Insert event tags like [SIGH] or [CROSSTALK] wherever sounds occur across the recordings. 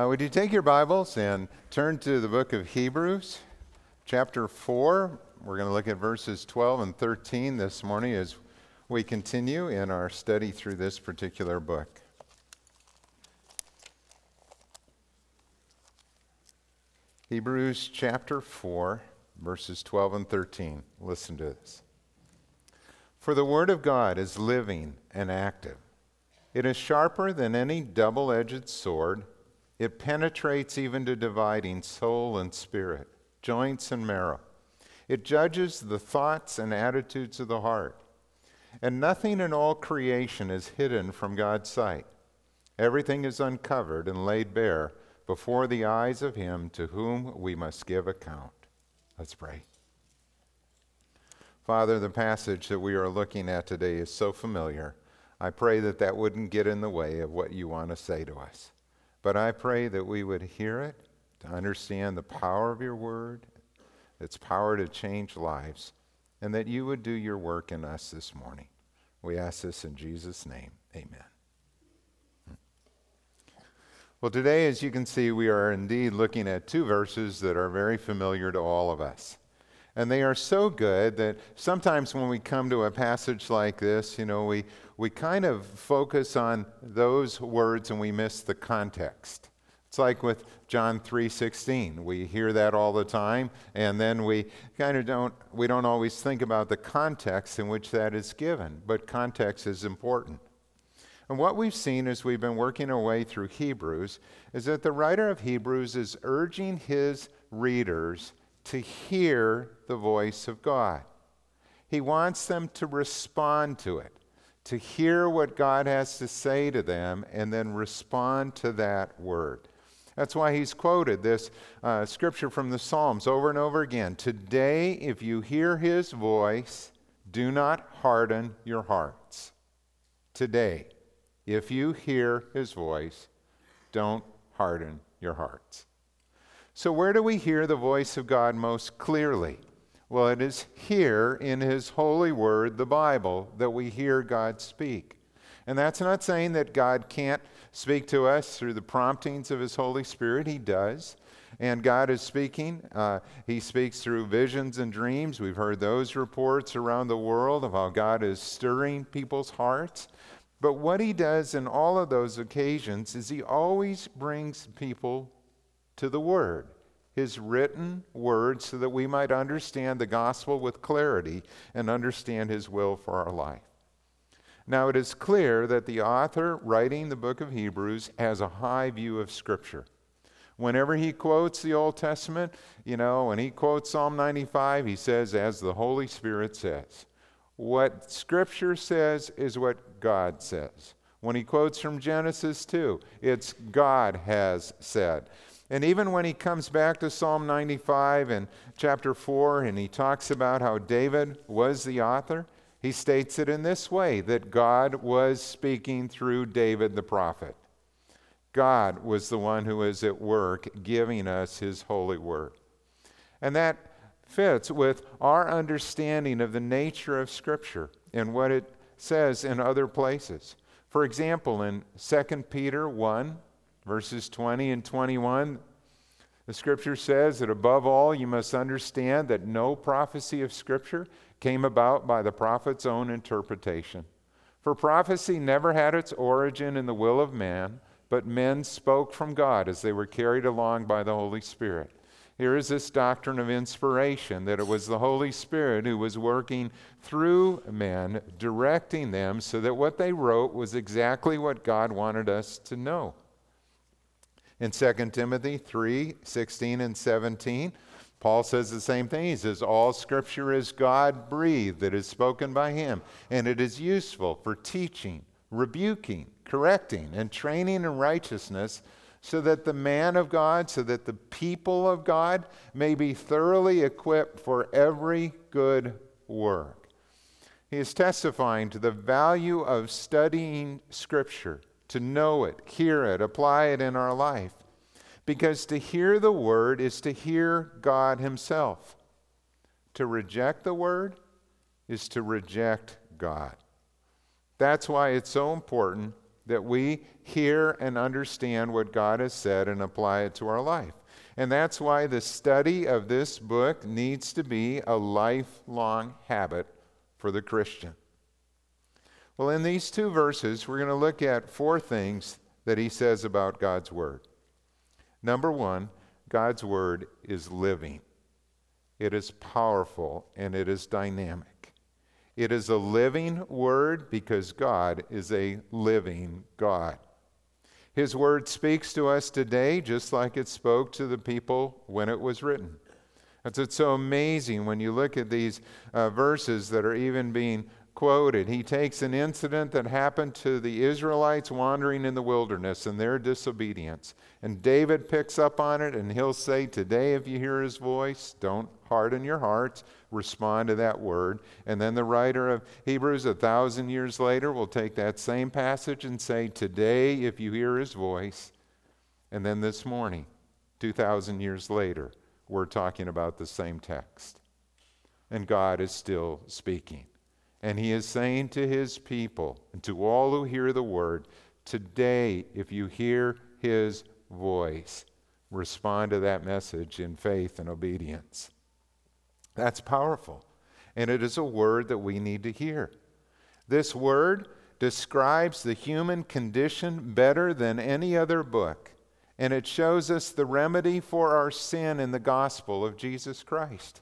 Uh, would you take your Bibles and turn to the book of Hebrews, chapter 4? We're going to look at verses 12 and 13 this morning as we continue in our study through this particular book. Hebrews chapter 4, verses 12 and 13. Listen to this. For the Word of God is living and active. It is sharper than any double edged sword. It penetrates even to dividing soul and spirit, joints and marrow. It judges the thoughts and attitudes of the heart. And nothing in all creation is hidden from God's sight. Everything is uncovered and laid bare before the eyes of Him to whom we must give account. Let's pray. Father, the passage that we are looking at today is so familiar. I pray that that wouldn't get in the way of what you want to say to us. But I pray that we would hear it, to understand the power of your word, its power to change lives, and that you would do your work in us this morning. We ask this in Jesus' name. Amen. Well, today, as you can see, we are indeed looking at two verses that are very familiar to all of us. And they are so good that sometimes when we come to a passage like this, you know, we, we kind of focus on those words and we miss the context. It's like with John 3:16. We hear that all the time and then we kind of don't we don't always think about the context in which that is given, but context is important. And what we've seen as we've been working our way through Hebrews is that the writer of Hebrews is urging his readers to hear the voice of God. He wants them to respond to it, to hear what God has to say to them, and then respond to that word. That's why he's quoted this uh, scripture from the Psalms over and over again. Today, if you hear his voice, do not harden your hearts. Today. If you hear his voice, don't harden your hearts. So, where do we hear the voice of God most clearly? Well, it is here in his holy word, the Bible, that we hear God speak. And that's not saying that God can't speak to us through the promptings of his Holy Spirit. He does. And God is speaking. Uh, he speaks through visions and dreams. We've heard those reports around the world of how God is stirring people's hearts. But what he does in all of those occasions is he always brings people to the Word, his written Word, so that we might understand the gospel with clarity and understand his will for our life. Now, it is clear that the author writing the book of Hebrews has a high view of Scripture. Whenever he quotes the Old Testament, you know, when he quotes Psalm 95, he says, as the Holy Spirit says. What Scripture says is what God says. When he quotes from Genesis 2, it's God has said. And even when he comes back to Psalm 95 and chapter 4 and he talks about how David was the author, he states it in this way that God was speaking through David the prophet. God was the one who was at work giving us his holy word. And that fits with our understanding of the nature of Scripture and what it says in other places. For example, in 2 Peter 1, verses 20 and 21, the Scripture says that above all, you must understand that no prophecy of Scripture came about by the prophet's own interpretation. For prophecy never had its origin in the will of man, but men spoke from God as they were carried along by the Holy Spirit. Here is this doctrine of inspiration that it was the Holy Spirit who was working through men, directing them so that what they wrote was exactly what God wanted us to know. In 2 Timothy 3 16 and 17, Paul says the same thing. He says, All scripture is God breathed, that is spoken by him, and it is useful for teaching, rebuking, correcting, and training in righteousness so that the man of God, so that the people of God may be thoroughly equipped for every good work. He is testifying to the value of studying Scripture, to know it, hear it, apply it in our life. Because to hear the Word is to hear God Himself. To reject the Word is to reject God. That's why it's so important that we hear and understand what God has said and apply it to our life. And that's why the study of this book needs to be a lifelong habit for the Christian. Well, in these two verses, we're going to look at four things that he says about God's Word. Number one, God's Word is living, it is powerful, and it is dynamic. It is a living Word because God is a living God. His Word speaks to us today just like it spoke to the people when it was written. That's it's, so amazing when you look at these uh, verses that are even being quoted. He takes an incident that happened to the Israelites wandering in the wilderness and their disobedience. And David picks up on it and he'll say, Today, if you hear his voice, don't harden your hearts, respond to that word. And then the writer of Hebrews, a thousand years later, will take that same passage and say, Today, if you hear his voice. And then this morning, 2,000 years later, we're talking about the same text. And God is still speaking. And he is saying to his people and to all who hear the word, today, if you hear his voice, respond to that message in faith and obedience. That's powerful. And it is a word that we need to hear. This word describes the human condition better than any other book. And it shows us the remedy for our sin in the gospel of Jesus Christ.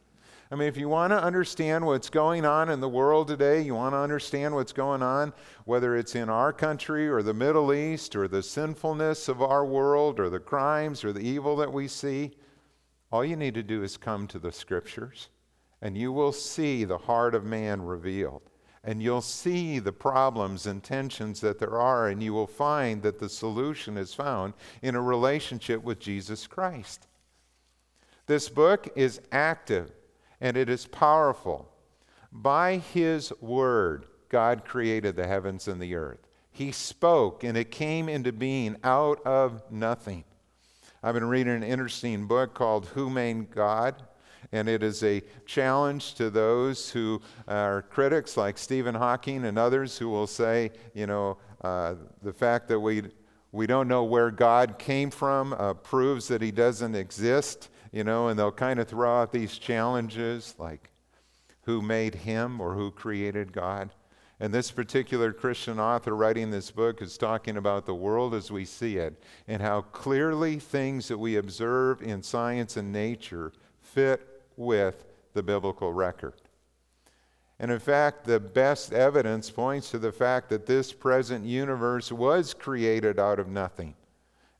I mean, if you want to understand what's going on in the world today, you want to understand what's going on, whether it's in our country or the Middle East or the sinfulness of our world or the crimes or the evil that we see, all you need to do is come to the scriptures and you will see the heart of man revealed. And you'll see the problems and tensions that there are, and you will find that the solution is found in a relationship with Jesus Christ. This book is active and it is powerful. By his word, God created the heavens and the earth. He spoke, and it came into being out of nothing. I've been reading an interesting book called Who Made God? And it is a challenge to those who are critics like Stephen Hawking and others who will say, you know, uh, the fact that we, we don't know where God came from uh, proves that he doesn't exist you know, and they'll kind of throw out these challenges like who made him or who created God. And this particular Christian author writing this book is talking about the world as we see it and how clearly things that we observe in science and nature fit with the biblical record. And in fact, the best evidence points to the fact that this present universe was created out of nothing.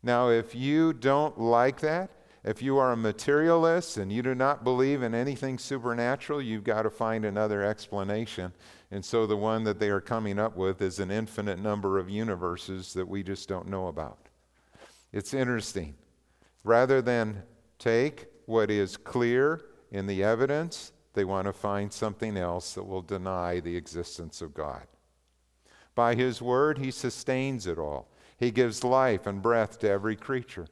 Now, if you don't like that, if you are a materialist and you do not believe in anything supernatural, you've got to find another explanation. And so the one that they are coming up with is an infinite number of universes that we just don't know about. It's interesting. Rather than take what is clear in the evidence, they want to find something else that will deny the existence of God. By His word, He sustains it all. He gives life and breath to every creature.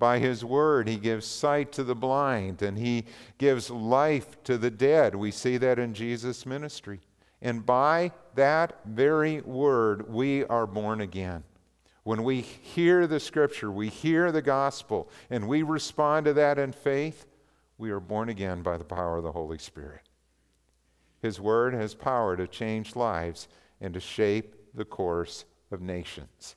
By his word, he gives sight to the blind and he gives life to the dead. We see that in Jesus' ministry. And by that very word, we are born again. When we hear the scripture, we hear the gospel, and we respond to that in faith, we are born again by the power of the Holy Spirit. His word has power to change lives and to shape the course of nations.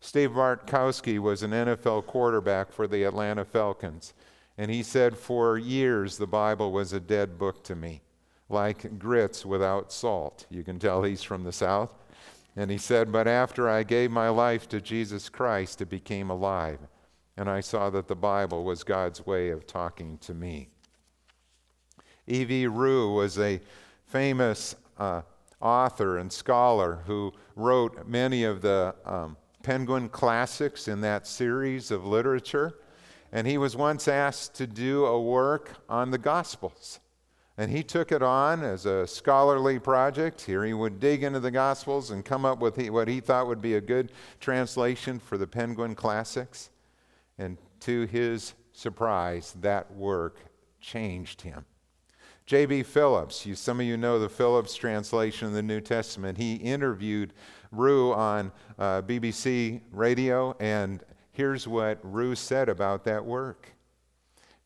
Steve Bartkowski was an NFL quarterback for the Atlanta Falcons. And he said, For years, the Bible was a dead book to me, like grits without salt. You can tell he's from the South. And he said, But after I gave my life to Jesus Christ, it became alive. And I saw that the Bible was God's way of talking to me. E.V. Rieu was a famous uh, author and scholar who wrote many of the um, Penguin Classics in that series of literature. And he was once asked to do a work on the Gospels. And he took it on as a scholarly project. Here he would dig into the Gospels and come up with what he thought would be a good translation for the Penguin Classics. And to his surprise, that work changed him. J.B. Phillips, you, some of you know the Phillips translation of the New Testament. He interviewed Rieu on uh, BBC radio, and here's what Rieu said about that work.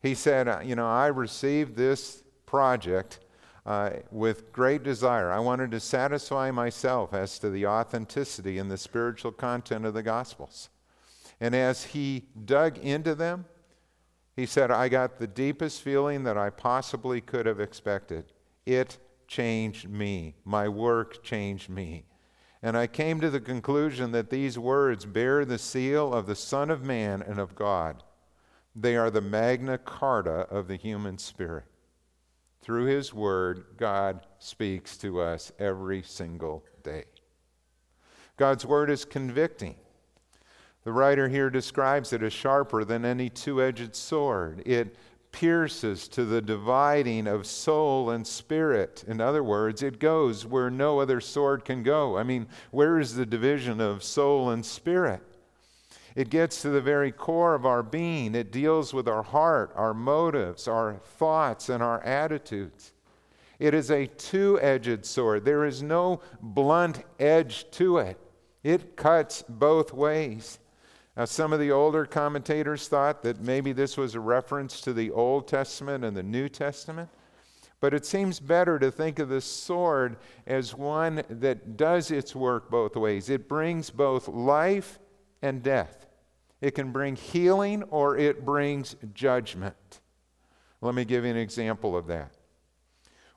He said, uh, You know, I received this project uh, with great desire. I wanted to satisfy myself as to the authenticity and the spiritual content of the Gospels. And as he dug into them, he said, I got the deepest feeling that I possibly could have expected. It changed me. My work changed me. And I came to the conclusion that these words bear the seal of the Son of Man and of God. They are the Magna Carta of the human spirit. Through His Word, God speaks to us every single day. God's Word is convicting. The writer here describes it as sharper than any two edged sword. It pierces to the dividing of soul and spirit. In other words, it goes where no other sword can go. I mean, where is the division of soul and spirit? It gets to the very core of our being. It deals with our heart, our motives, our thoughts, and our attitudes. It is a two edged sword. There is no blunt edge to it, it cuts both ways. Now, some of the older commentators thought that maybe this was a reference to the Old Testament and the New Testament. But it seems better to think of the sword as one that does its work both ways. It brings both life and death. It can bring healing or it brings judgment. Let me give you an example of that.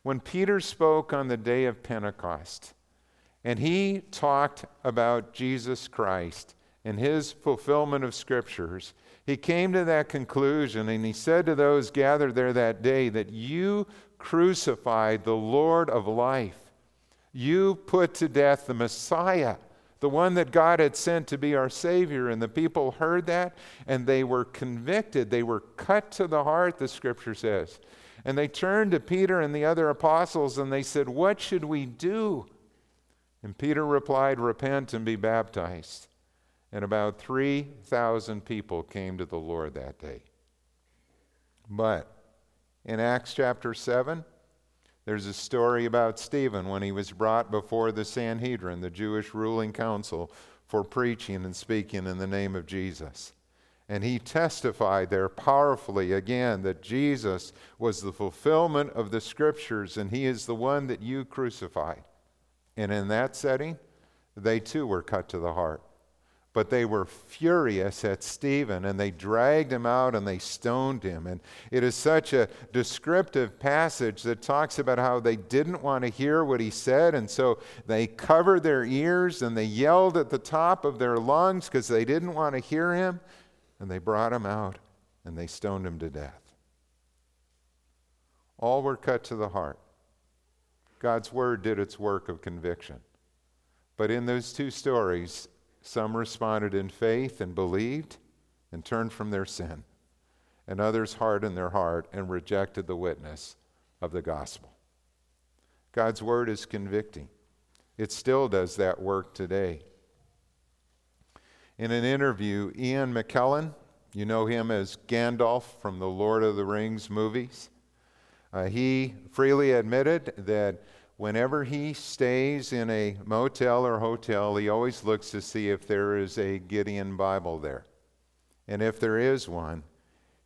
When Peter spoke on the day of Pentecost, and he talked about Jesus Christ and his fulfillment of scriptures, he came to that conclusion and he said to those gathered there that day that you crucified the Lord of life. You put to death the Messiah the one that God had sent to be our Savior. And the people heard that and they were convicted. They were cut to the heart, the scripture says. And they turned to Peter and the other apostles and they said, What should we do? And Peter replied, Repent and be baptized. And about 3,000 people came to the Lord that day. But in Acts chapter 7, there's a story about Stephen when he was brought before the Sanhedrin, the Jewish ruling council, for preaching and speaking in the name of Jesus. And he testified there powerfully again that Jesus was the fulfillment of the scriptures and he is the one that you crucified. And in that setting, they too were cut to the heart. But they were furious at Stephen and they dragged him out and they stoned him. And it is such a descriptive passage that talks about how they didn't want to hear what he said. And so they covered their ears and they yelled at the top of their lungs because they didn't want to hear him. And they brought him out and they stoned him to death. All were cut to the heart. God's word did its work of conviction. But in those two stories, some responded in faith and believed and turned from their sin, and others hardened their heart and rejected the witness of the gospel. God's word is convicting. It still does that work today. In an interview, Ian McKellen, you know him as Gandalf from the Lord of the Rings movies, uh, he freely admitted that whenever he stays in a motel or hotel, he always looks to see if there is a Gideon Bible there. And if there is one,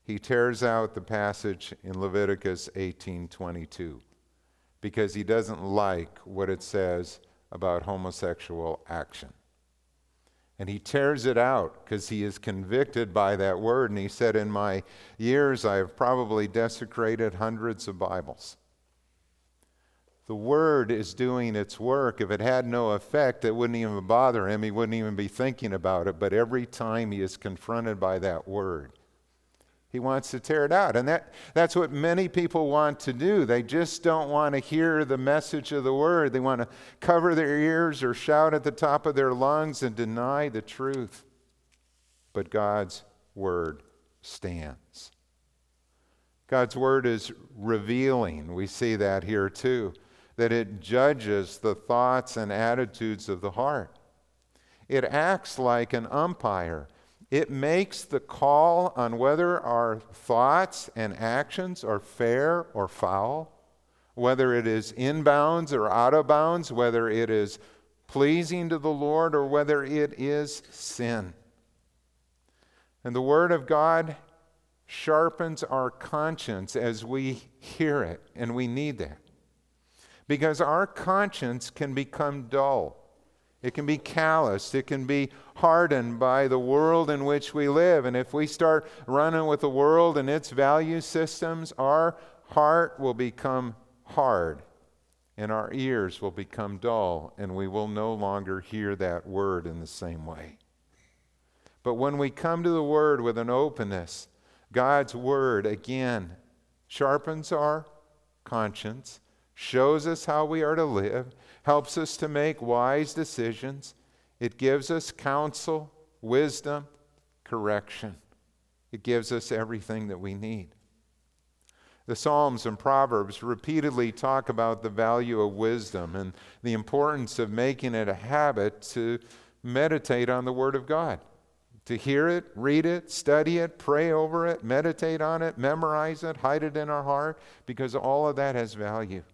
he tears out the passage in Leviticus 18:22 because he doesn't like what it says about homosexual action. And he tears it out because he is convicted by that word. And he said, In my years, I have probably desecrated hundreds of Bibles. The Word is doing its work. If it had no effect, it wouldn't even bother him. He wouldn't even be thinking about it. But every time he is confronted by that Word, he wants to tear it out. And that, that's what many people want to do. They just don't want to hear the message of the Word. They want to cover their ears or shout at the top of their lungs and deny the truth. But God's Word stands. God's Word is revealing. We see that here too that it judges the thoughts and attitudes of the heart. It acts like an umpire. It makes the call on whether our thoughts and actions are fair or foul, whether it is inbounds or out of bounds, whether it is pleasing to the Lord or whether it is sin. And the Word of God sharpens our conscience as we hear it, and we need that. Because our conscience can become dull. It can be calloused. It can be hardened by the world in which we live. And if we start running with the world and its value systems, our heart will become hard and our ears will become dull and we will no longer hear that word in the same way. But when we come to the word with an openness, God's word again sharpens our conscience, shows us how we are to live, helps us to make wise decisions. It gives us counsel, wisdom, correction. It gives us everything that we need. The Psalms and Proverbs repeatedly talk about the value of wisdom and the importance of making it a habit to meditate on the Word of God. To hear it, read it, study it, pray over it, meditate on it, memorize it, hide it in our heart, because all of that has value.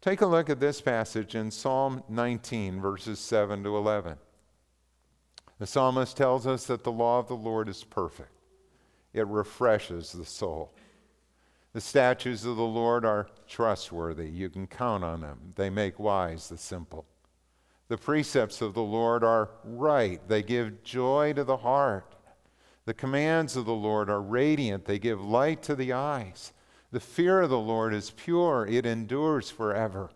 Take a look at this passage in Psalm 19, verses 7 to 11. The psalmist tells us that the law of the Lord is perfect, it refreshes the soul. The statutes of the Lord are trustworthy. You can count on them. They make wise the simple. The precepts of the Lord are right. They give joy to the heart. The commands of the Lord are radiant. They give light to the eyes. The fear of the Lord is pure, it endures forever.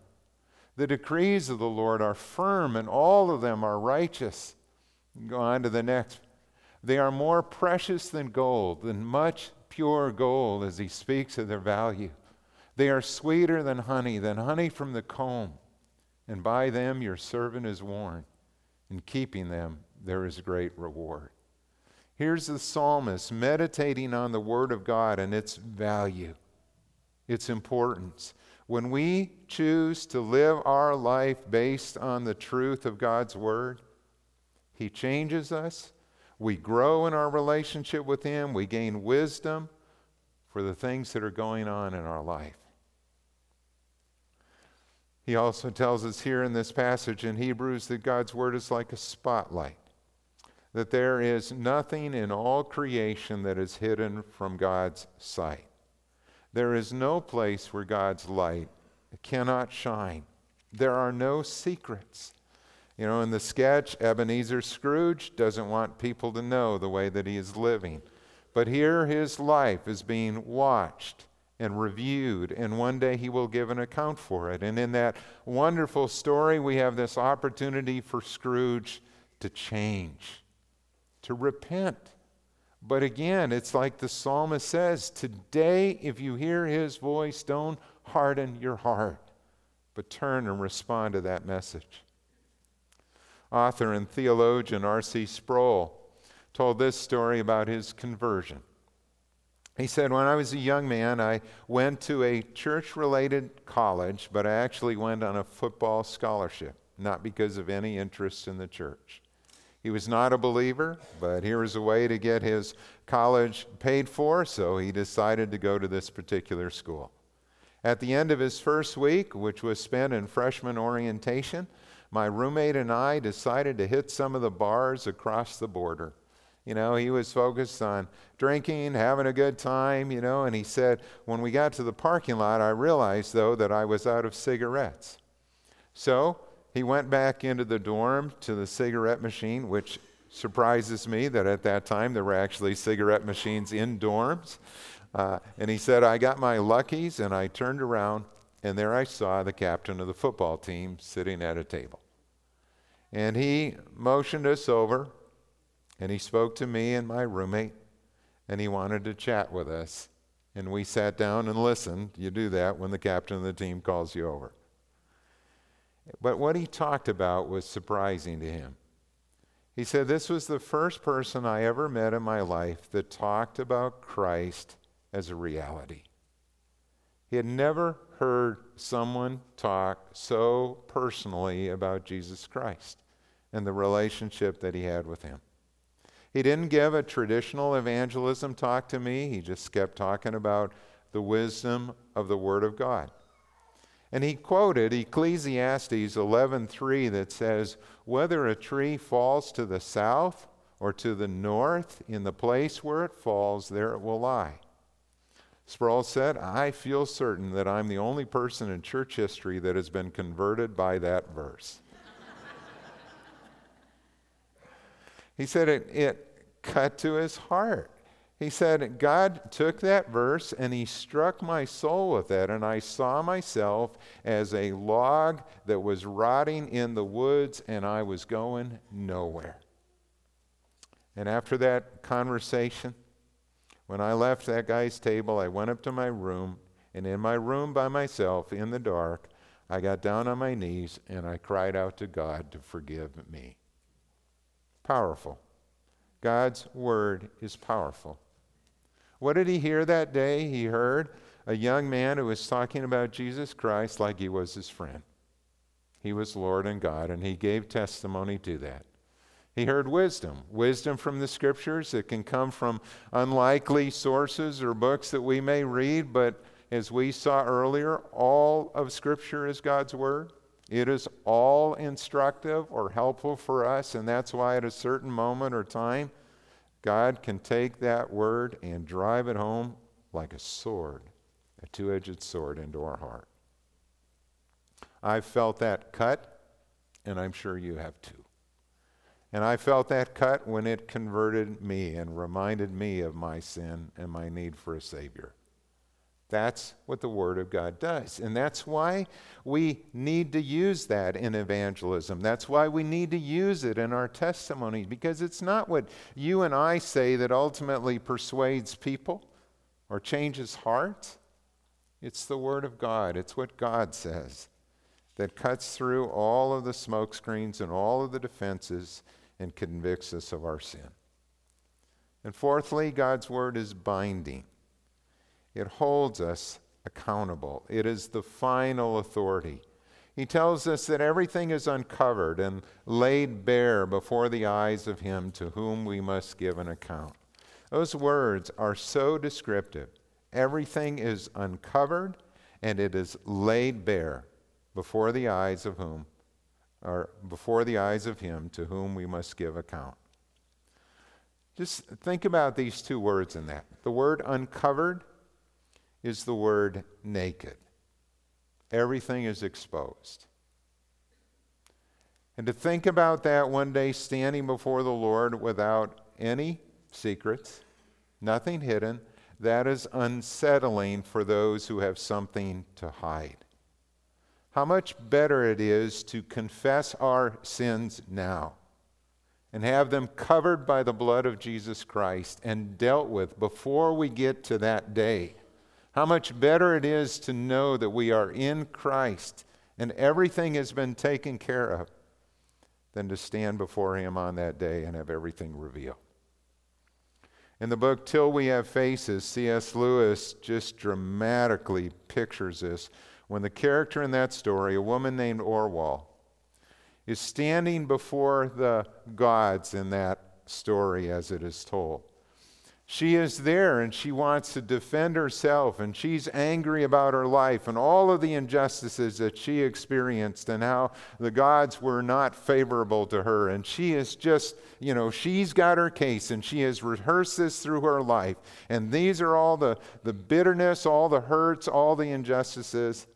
The decrees of the Lord are firm, and all of them are righteous. Go on to the next. They are more precious than gold, than much pure gold, as he speaks of their value. They are sweeter than honey, than honey from the comb. And by them your servant is warned. In keeping them, there is great reward. Here's the psalmist meditating on the Word of God and its value its importance. When we choose to live our life based on the truth of God's Word, He changes us. We grow in our relationship with Him. We gain wisdom for the things that are going on in our life. He also tells us here in this passage in Hebrews that God's Word is like a spotlight, that there is nothing in all creation that is hidden from God's sight. There is no place where God's light cannot shine. There are no secrets. You know, in the sketch, Ebenezer Scrooge doesn't want people to know the way that he is living. But here his life is being watched and reviewed, and one day he will give an account for it. And in that wonderful story, we have this opportunity for Scrooge to change, to repent, but again, it's like the psalmist says today, if you hear his voice, don't harden your heart, but turn and respond to that message. Author and theologian R.C. Sproul told this story about his conversion. He said, When I was a young man, I went to a church related college, but I actually went on a football scholarship, not because of any interest in the church. He was not a believer, but here was a way to get his college paid for, so he decided to go to this particular school. At the end of his first week, which was spent in freshman orientation, my roommate and I decided to hit some of the bars across the border. You know, he was focused on drinking, having a good time, you know, and he said, when we got to the parking lot, I realized, though, that I was out of cigarettes. So he went back into the dorm to the cigarette machine, which surprises me that at that time there were actually cigarette machines in dorms. Uh, and he said, I got my luckies, and I turned around, and there I saw the captain of the football team sitting at a table. And he motioned us over, and he spoke to me and my roommate, and he wanted to chat with us. And we sat down and listened. You do that when the captain of the team calls you over. But what he talked about was surprising to him. He said, This was the first person I ever met in my life that talked about Christ as a reality. He had never heard someone talk so personally about Jesus Christ and the relationship that he had with him. He didn't give a traditional evangelism talk to me, he just kept talking about the wisdom of the Word of God. And he quoted Ecclesiastes 11:3 that says, "Whether a tree falls to the south or to the north, in the place where it falls, there it will lie." Sproul said, I feel certain that I'm the only person in church history that has been converted by that verse. [LAUGHS] he said it, it cut to his heart. He said, God took that verse and he struck my soul with it, and I saw myself as a log that was rotting in the woods, and I was going nowhere. And after that conversation, when I left that guy's table, I went up to my room, and in my room by myself, in the dark, I got down on my knees and I cried out to God to forgive me. Powerful. God's word is powerful. What did he hear that day? He heard a young man who was talking about Jesus Christ like he was his friend. He was Lord and God, and he gave testimony to that. He heard wisdom, wisdom from the scriptures that can come from unlikely sources or books that we may read, but as we saw earlier, all of scripture is God's word. It is all instructive or helpful for us, and that's why at a certain moment or time, God can take that word and drive it home like a sword, a two edged sword into our heart. I've felt that cut, and I'm sure you have too. And I felt that cut when it converted me and reminded me of my sin and my need for a Savior. That's what the Word of God does. And that's why we need to use that in evangelism. That's why we need to use it in our testimony, because it's not what you and I say that ultimately persuades people or changes hearts. It's the Word of God, it's what God says that cuts through all of the smokescreens and all of the defenses and convicts us of our sin. And fourthly, God's word is binding, it holds us accountable, it is the final authority. He tells us that everything is uncovered and laid bare before the eyes of Him to whom we must give an account. Those words are so descriptive. Everything is uncovered and it is laid bare before the eyes of whom? or before the eyes of him to whom we must give account. Just think about these two words in that. The word uncovered is the word naked. Everything is exposed. And to think about that one day standing before the Lord without any secrets, nothing hidden, that is unsettling for those who have something to hide how much better it is to confess our sins now and have them covered by the blood of Jesus Christ and dealt with before we get to that day. How much better it is to know that we are in Christ and everything has been taken care of than to stand before Him on that day and have everything revealed. In the book Till We Have Faces, C.S. Lewis just dramatically pictures this when the character in that story, a woman named Orual, is standing before the gods in that story as it is told. She is there and she wants to defend herself and she's angry about her life and all of the injustices that she experienced and how the gods were not favorable to her. And she is just, you know, she's got her case and she has rehearsed this through her life. And these are all the, the bitterness, all the hurts, all the injustices.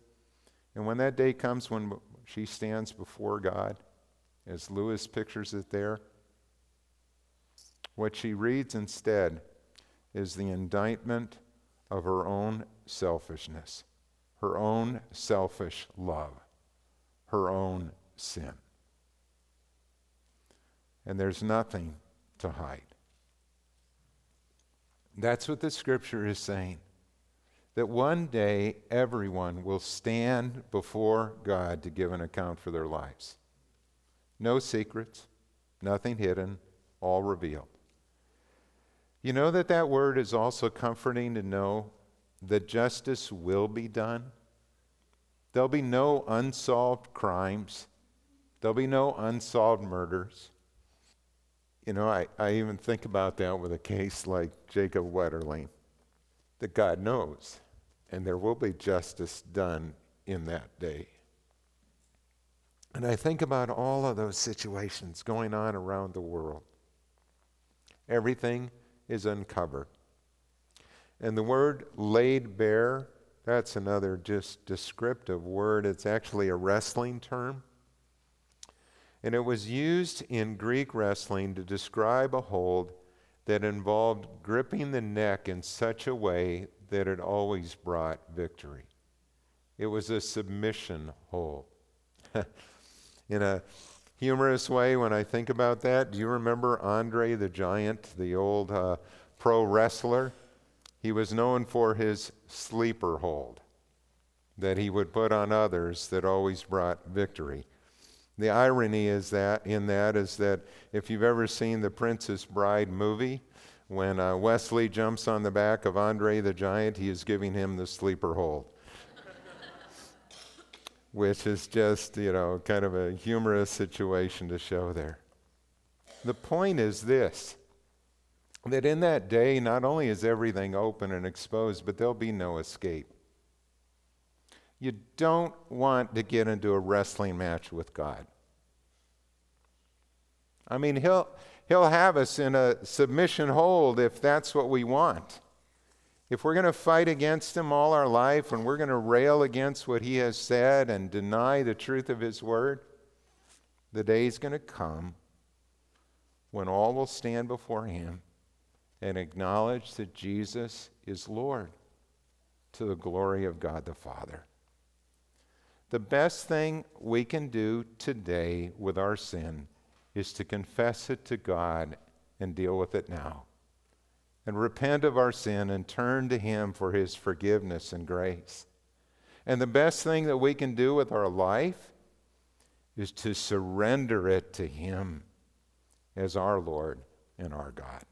And when that day comes when she stands before God, as Lewis pictures it there, what she reads instead is the indictment of her own selfishness, her own selfish love, her own sin. And there's nothing to hide. That's what the scripture is saying that one day everyone will stand before God to give an account for their lives. No secrets, nothing hidden, all revealed. You know that that word is also comforting to know that justice will be done. There'll be no unsolved crimes. There'll be no unsolved murders. You know, I, I even think about that with a case like Jacob Wetterling, that God knows and there will be justice done in that day. And I think about all of those situations going on around the world. Everything is uncovered. And the word laid bare, that's another just descriptive word. It's actually a wrestling term. And it was used in Greek wrestling to describe a hold that involved gripping the neck in such a way that it always brought victory. It was a submission hold. [LAUGHS] in a humorous way, when I think about that, do you remember Andre the Giant, the old uh, pro wrestler? He was known for his sleeper hold that he would put on others that always brought victory. The irony is that in that is that if you've ever seen the Princess Bride movie, when uh, Westley jumps on the back of Andre the Giant, he is giving him the sleeper hold. Which is just, you know, kind of a humorous situation to show there. The point is this that in that day, not only is everything open and exposed, but there'll be no escape. You don't want to get into a wrestling match with God. I mean, he'll, he'll have us in a submission hold if that's what we want. If we're going to fight against him all our life and we're going to rail against what he has said and deny the truth of his word, the day is going to come when all will stand before him and acknowledge that Jesus is Lord to the glory of God the Father. The best thing we can do today with our sin is to confess it to God and deal with it now. And repent of our sin and turn to Him for His forgiveness and grace. And the best thing that we can do with our life is to surrender it to Him as our Lord and our God.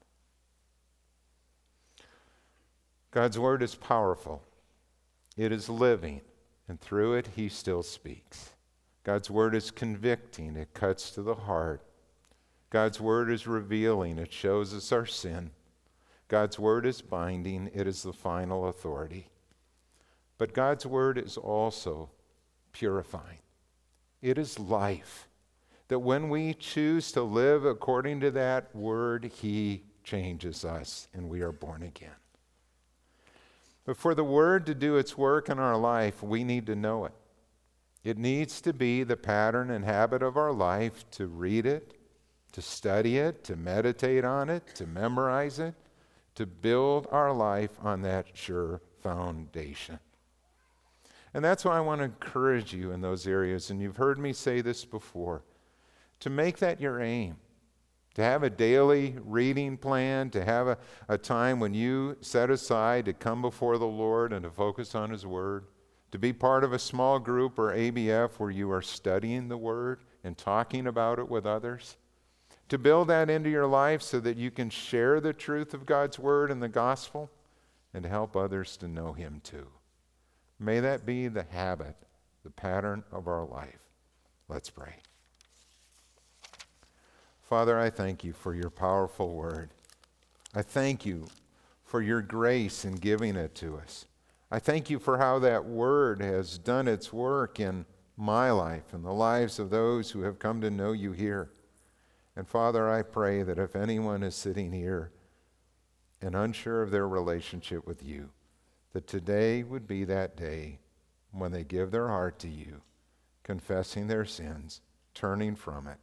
God's Word is powerful, it is living, and through it, he still speaks. God's word is convicting, it cuts to the heart. God's word is revealing, it shows us our sin. God's word is binding, it is the final authority. But God's word is also purifying, it is life. That when we choose to live according to that word, He changes us and we are born again. But for the Word to do its work in our life, we need to know it. It needs to be the pattern and habit of our life to read it, to study it, to meditate on it, to memorize it, to build our life on that sure foundation. And that's why I want to encourage you in those areas. And you've heard me say this before to make that your aim to have a daily reading plan, to have a, a time when you set aside to come before the Lord and to focus on His Word, to be part of a small group or ABF where you are studying the Word and talking about it with others, to build that into your life so that you can share the truth of God's Word and the gospel and help others to know Him too. May that be the habit, the pattern of our life. Let's pray. Father, I thank you for your powerful word. I thank you for your grace in giving it to us. I thank you for how that word has done its work in my life and the lives of those who have come to know you here. And Father, I pray that if anyone is sitting here and unsure of their relationship with you, that today would be that day when they give their heart to you, confessing their sins, turning from it,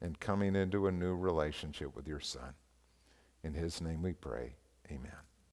and coming into a new relationship with your Son. In his name we pray. Amen.